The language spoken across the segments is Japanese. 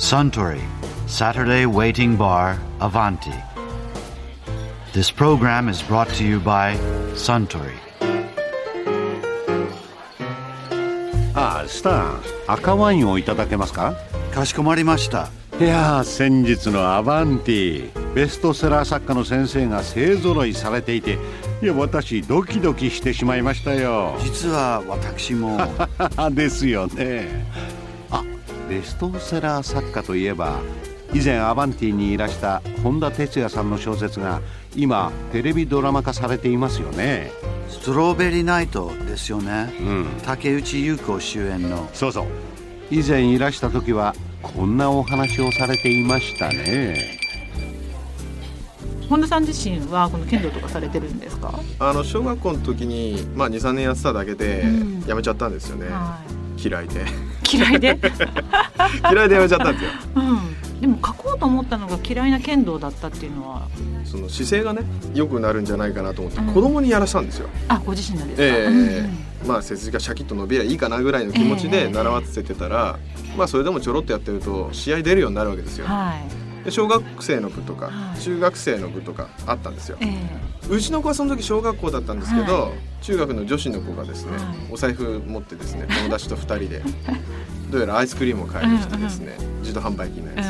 Suntory Saturday Waiting Bar Avanti. This program is brought to you by Suntory. ああスター赤ワインをいただけますか?かしこまりました。いやー先日のアバンティベストセラー作家の先生が勢ぞろいされていていや私ドキドキしてしまいましたよ実は私も ですよねあベストセラー作家といえば以前アバンティにいらした本田哲也さんの小説が今テレビドラマ化されていますよね。ストロベリーナイトですよね。うん。竹内優子主演の。そうそう。以前いらした時はこんなお話をされていましたね。本田さん自身はこの剣道とかされてるんですか、あの小学校の時に、まあ、23年やってただけでうん。やめちゃったんですよね、は嫌いで。い、嫌いで、嫌いでやめちゃったんですよ。うん、でも書こうと思ったのが嫌いな剣道だったっていうのは。その姿勢がね良くなるんじゃないかなと思って、うん。子供にやらせたんですよ。あご自身のですか、ええうんうんまあ背筋がシャキッと伸びりゃいいかなぐらいの気持ちええで習わせてたら、まあそれでもちょろっとやってると試合出るようになるわけですよ。はいで小学生の部とかはい。中学生の部とかあったんですよ。えうちの子はその時小学校だったんですけど、は中学の女子の子がですね、はい。お財布持ってですね友達と2人で どうやらアイスクリームを買いに来てですね、自動販売機のやつ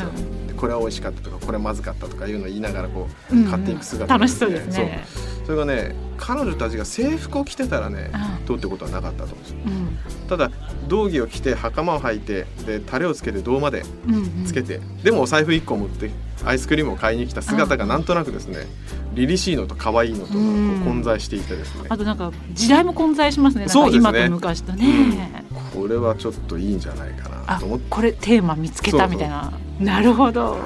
を、これは美味しかったとかこれまずかったとかいうのを言いながらこう、うん買っていく姿が楽しそうですねそれがね彼女たちが制服を着てたらね、うんどうってことはなかったと思うんですよ。うん。ただ道着を着て袴を履いてでタレをつけて胴までうんうん。つけて、でもお財布1個持ってアイスクリームを買いに来た姿がなんとなくですね凛々しいのと可愛いのと混在していてですね。あとなんか時代も混在しますね。そうですね。今と昔とね、これはちょっといいんじゃないかなあと思って。これテーマ見つけたみたいな。なるほど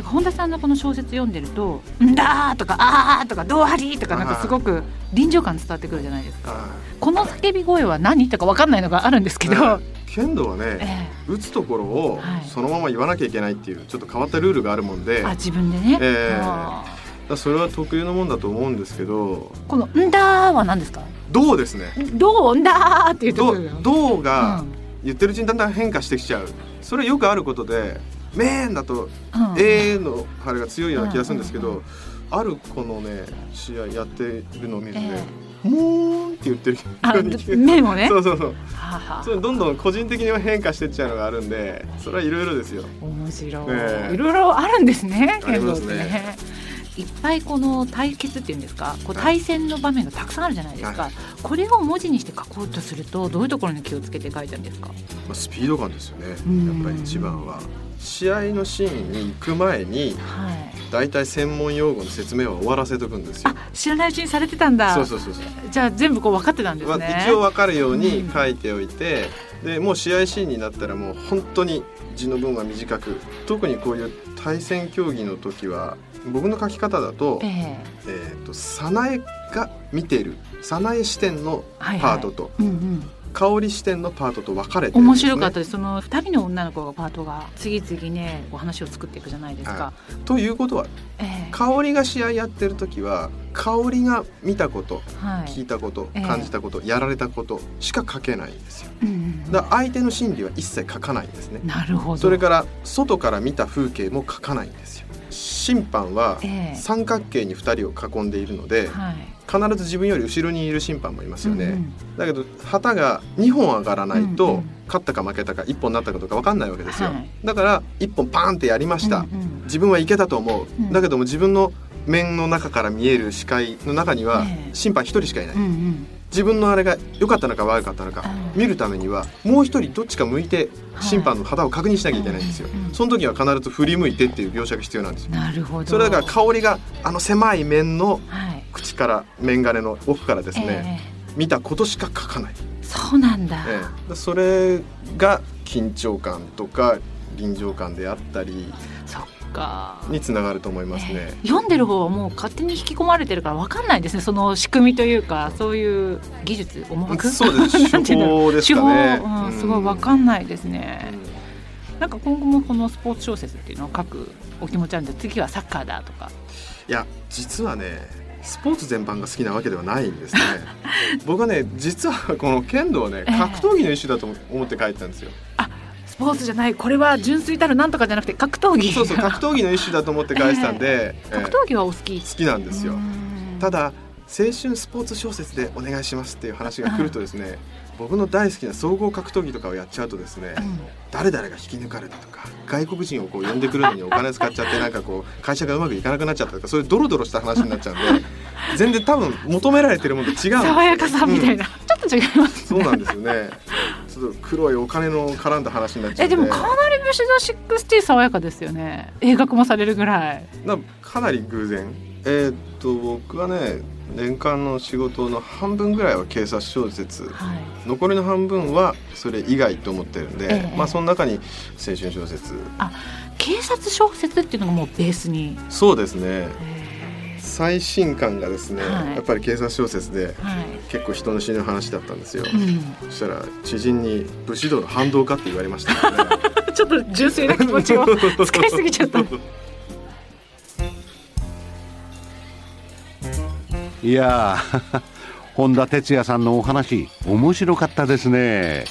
だから本田さんのこの小説読んでると「んだ」とか「あー」とか「どうはり」とかなんかすごく臨場感伝わってくるじゃないですか。この叫び声は何とか分かんないのがあるんですけど、はい剣道はねえ打つところをはい。そのまま言わなきゃいけないっていうちょっと変わったルールがあるもんで、えあ自分でね、ええ。あだからそれは特有のもんだと思うんですけど。ーこの「んだ」は何ですか？どうですね「どう?」んだーって言ってどう？どうがうん。言ってるうちにだんだん変化してきちゃう。それはよくあることで「めーん」だとうん「えー」のあれが強いような気がするんですけどあるこのね試合やってるのを見るとえね「もーん」って言ってるあように聞こえ目もね。そうそうそう。それどんどん個人的には変化してっちゃうのがあるんでそれはいろいろですよ。面白い、ええ。いろいろあるんですねありますねいっぱいこの対決っていうんですかこうはい。対戦の場面がたくさんあるじゃないですか、はこれを文字にして書こうとするとどういうところに気をつけて書いたんですか？まあ、スピード感ですよね。うん。やっぱり一番は。試合のシーンに行く前にはい。大体専門用語の説明は終わらせとくんですよ。あ知らないうちにされてたんだ。そうそうそうそう。じゃあ全部こう分かってたんですまあね一応分かるように書いておいて、でもう試合シーンになったらもう本当に字の文は短く特にこういう対戦競技の時は僕の書き方だと,、ええ。えー、と早苗が見てる早苗視点のはいはい。パートと、うんうん。香り視点のパートと分かれてね、面白かったです。その2人の女の子がパートが次々ねこう話を作っていくじゃないですか、はということはええ。香りが試合やってる時は香りが見たことはい。聞いたことええ。感じたこと、やられたことしか書けないんですよ。うんうんだ相手の心理は一切書かないんですね。なるほど。それから外から見た風景も書かないんですよ。審判はええ。三角形に2人を囲んでいるのではい。必ず自分より後ろにいる審判もいますよね、うんうん。だけど旗が2本上がらないと、うんうん。勝ったか負けたか1本になったかどうか分かんないわけですよ、はい。だから1本パーンってやりました、うんうん。自分はいけたと思う、うん。だけども自分の面の中から見える視界の中にはええ。審判1人しかいない、うんうん自分のあれが良かったのか悪かったのかうん。見るためにはもう一人どっちか向いて審判の旗を確認しなきゃいけないんですよ。その時は必ず振り向いてっていう描写が必要なんですよ。なるほど。それだから香りがあの狭い面のはい口から面金の奥からですね、え見たことしか書かない、えそうなんだ、ええ。それが緊張感とか臨場感であったりそっか。につながると思いますね。え。え読んでる方はもう勝手に引き込まれてるから分かんないですねその仕組みというかそういう技術思惑そうです。手法ですかね。うん、うん。すごい分かんないですね、うん。なんか今後もこのスポーツ小説っていうのを書くお気持ちあるんで次はサッカーだとか。いや実はねスポーツ全般が好きなわけではないんですね。僕はね実はこの剣道はねええ。格闘技の一種だと思って書いてたんですよ、スポーツじゃないこれは純粋たるなんとかじゃなくて格闘技。そうそう格闘技の一種だと思って返したんで、えー、格闘技はお好き。好きなんですよ。ただ青春スポーツ小説でお願いしますっていう話が来るとですね、僕の大好きな総合格闘技とかをやっちゃうとですね、うん、誰々が引き抜かれたとか外国人をこう呼んでくるのにお金使っちゃってなんかこう会社がうまくいかなくなっちゃったとかそういうドロドロした話になっちゃうんで 全然多分求められてるものと違う爽やかさみたいな、うん、ちょっと違います、ね、そうなんですよね。ちょっと黒いお金の絡んだ話になっちゃうえでもかなりブシド60爽やかですよね。映画化もされるぐらい。なかなり偶然。えー、っと僕はね年間の仕事の半分ぐらいは警察小説、はい、残りの半分はそれ以外と思ってるんで、えまあその中に青春小説。あ警察小説っていうのがもうベースに。そうですね最新刊がですね、はい、やっぱり警察小説で、はい、結構人の死ぬ話だったんですよ、うん、そしたら知人に「武士道の反動か?」って言われましたね。ちょっと純粋な気持ちを 使いすぎちゃった。いや 本田哲也さんのお話面白かったですね。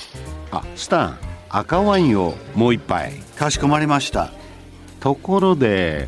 あスタン赤ワインをもう一杯。かしこまりました。ところで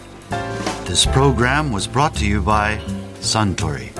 This program was brought to you by Suntory